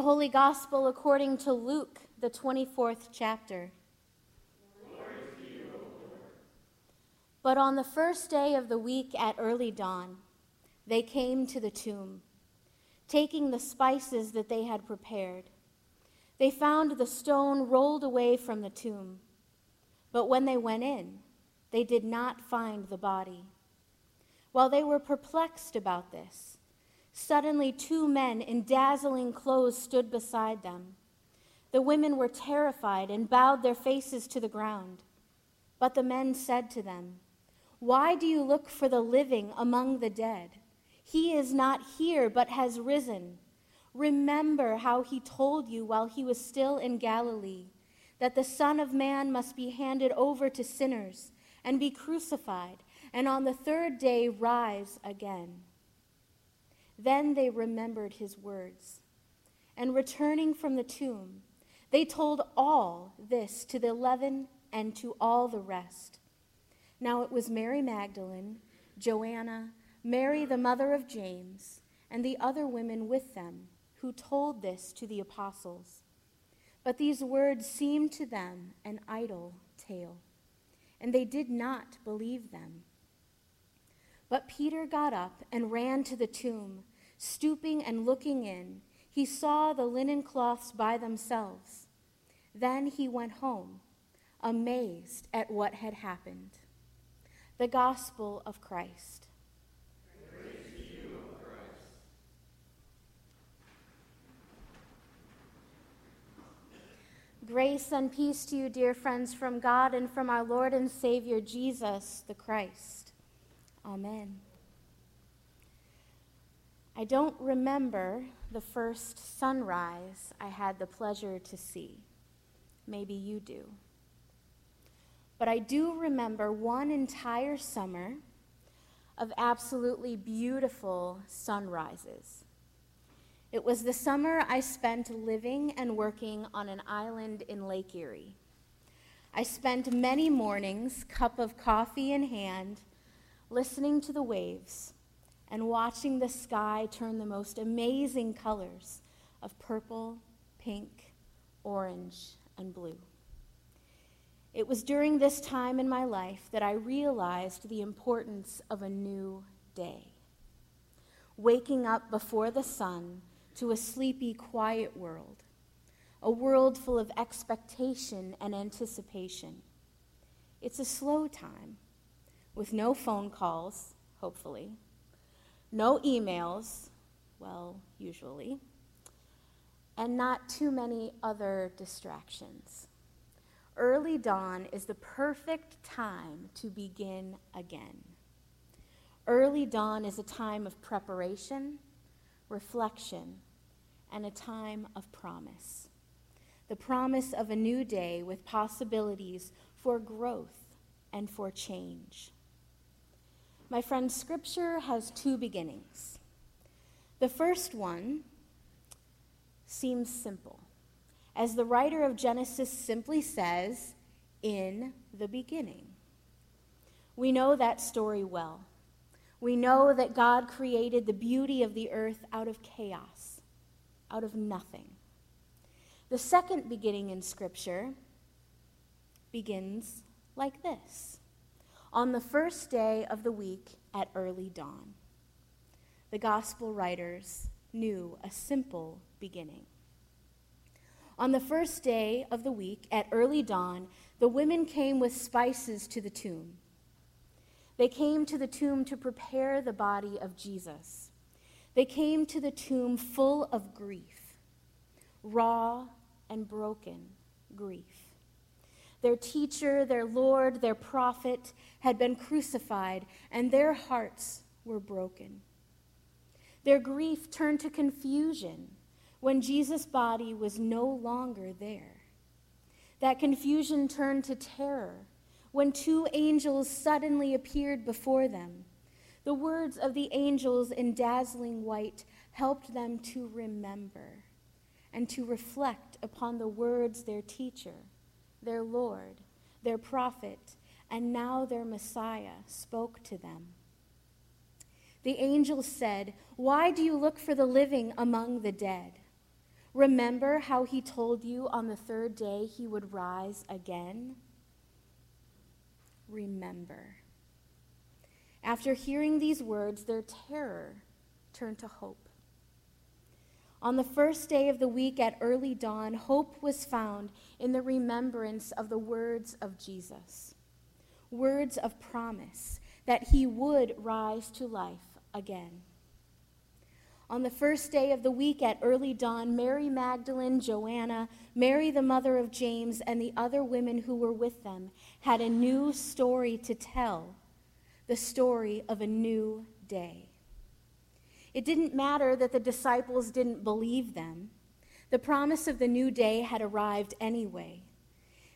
The Holy Gospel according to Luke, the 24th chapter. but on the first day of the week at early dawn, they came to the tomb, taking the spices that they had prepared. They found the stone rolled away from the tomb. But when they went in, they did not find the body. While they were perplexed about this, suddenly two men in dazzling clothes stood beside them. The women were terrified and bowed their faces to the ground. But the men said to them, Why do you look for the living among the dead? He is not here, but has risen. Remember how he told you while he was still in Galilee that the Son of Man must be handed over to sinners and be crucified, and on the third day rise again. Then they remembered his words, and returning from the tomb, they told all this to the eleven and to all the rest. Now it was Mary Magdalene, Joanna, Mary the mother of James, and the other women with them who told this to the apostles. But these words seemed to them an idle tale and they did not believe them. But Peter got up and ran to the tomb. Stooping and looking in, he saw the linen cloths by themselves. Then he went home, amazed at what had happened. The Gospel of Christ. Grace and peace to you, dear friends, from God and from our Lord and Savior Jesus the Christ. Amen. I don't remember the first sunrise I had the pleasure to see. Maybe you do. But I do remember one entire summer of absolutely beautiful sunrises. It was the summer I spent living and working on an island in Lake Erie. I spent many mornings, cup of coffee in hand, listening to the waves and watching the sky turn the most amazing colors of purple, pink, orange, and blue. It was during this time in my life that I realized the importance of a new day. Waking up before the sun to a sleepy, quiet world, a world full of expectation and anticipation. It's a slow time with no phone calls, hopefully, no emails, well, usually, and not too many other distractions. Early dawn is the perfect time to begin again. Early dawn is a time of preparation reflection, and a time of promise. The promise of a new day with possibilities for growth and for change. My friend, Scripture has two beginnings. The first one seems simple. As the writer of Genesis simply says, in the beginning. We know that story well. We know that God created the beauty of the earth out of chaos, out of nothing. The second beginning in Scripture begins like this On the first day of the week at early dawn, the gospel writers knew a simple beginning. On the first day of the week at early dawn, the women came with spices to the tomb they came to the tomb to prepare the body of Jesus. They came to the tomb full of grief, raw and broken grief. Their teacher, their Lord, their prophet had been crucified, and their hearts were broken. Their grief turned to confusion when Jesus' body was no longer there. That confusion turned to terror when two angels suddenly appeared before them. The words of the angels in dazzling white helped them to remember and to reflect upon the words their teacher, their Lord, their prophet, and now their Messiah spoke to them. The angel said, Why do you look for the living among the dead? Remember how he told you on the third day he would rise again? Remember. After hearing these words, their terror turned to hope. On the first day of the week at early dawn, hope was found in the remembrance of the words of Jesus, words of promise that he would rise to life again. On the first day of the week at early dawn, Mary Magdalene, Joanna, Mary the mother of James, and the other women who were with them had a new story to tell the story of a new day. It didn't matter that the disciples didn't believe them. The promise of the new day had arrived anyway.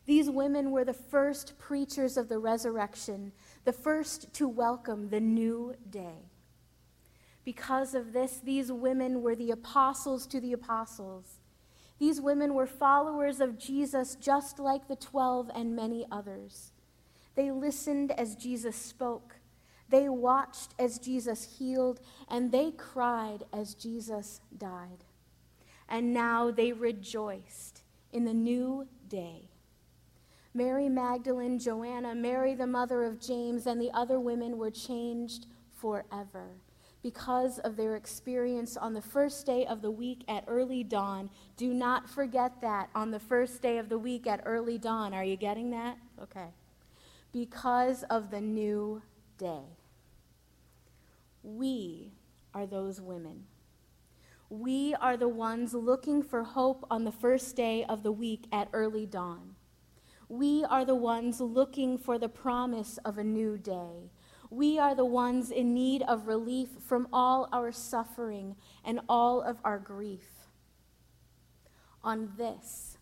These women were the first preachers of the resurrection, the first to welcome the new day. Because of this, these women were the apostles to the apostles. These women were followers of Jesus, just like the twelve and many others. They listened as Jesus spoke, they watched as Jesus healed, and they cried as Jesus died. And now they rejoiced in the new day. Mary Magdalene, Joanna, Mary the mother of James, and the other women were changed forever because of their experience on the first day of the week at early dawn. Do not forget that on the first day of the week at early dawn. Are you getting that? Okay. Because of the new day. We are those women. We are the ones looking for hope on the first day of the week at early dawn. We are the ones looking for the promise of a new day we are the ones in need of relief from all our suffering and all of our grief. On this,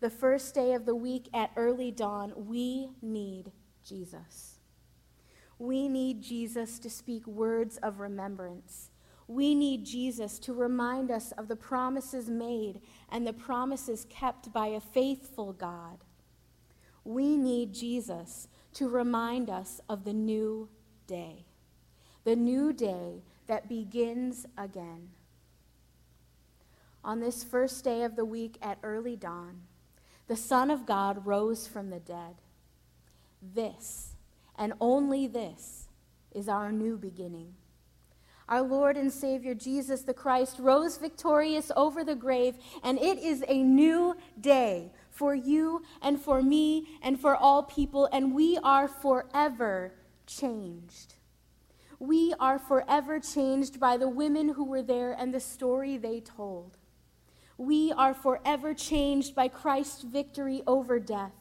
the first day of the week at early dawn, we need Jesus. We need Jesus to speak words of remembrance. We need Jesus to remind us of the promises made and the promises kept by a faithful God. We need Jesus to remind us of the new day, the new day that begins again. On this first day of the week at early dawn, the Son of God rose from the dead. This, and only this, is our new beginning. Our Lord and Savior Jesus the Christ rose victorious over the grave, and it is a new day for you and for me and for all people, and we are forever changed. We are forever changed by the women who were there and the story they told. We are forever changed by Christ's victory over death.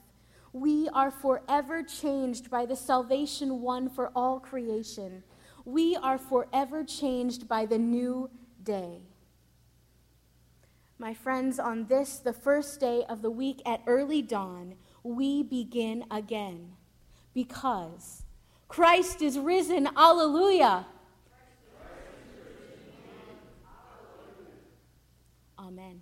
We are forever changed by the salvation won for all creation. We are forever changed by the new day. My friends, on this, the first day of the week at early dawn, we begin again because Christ is risen. Alleluia. Amen.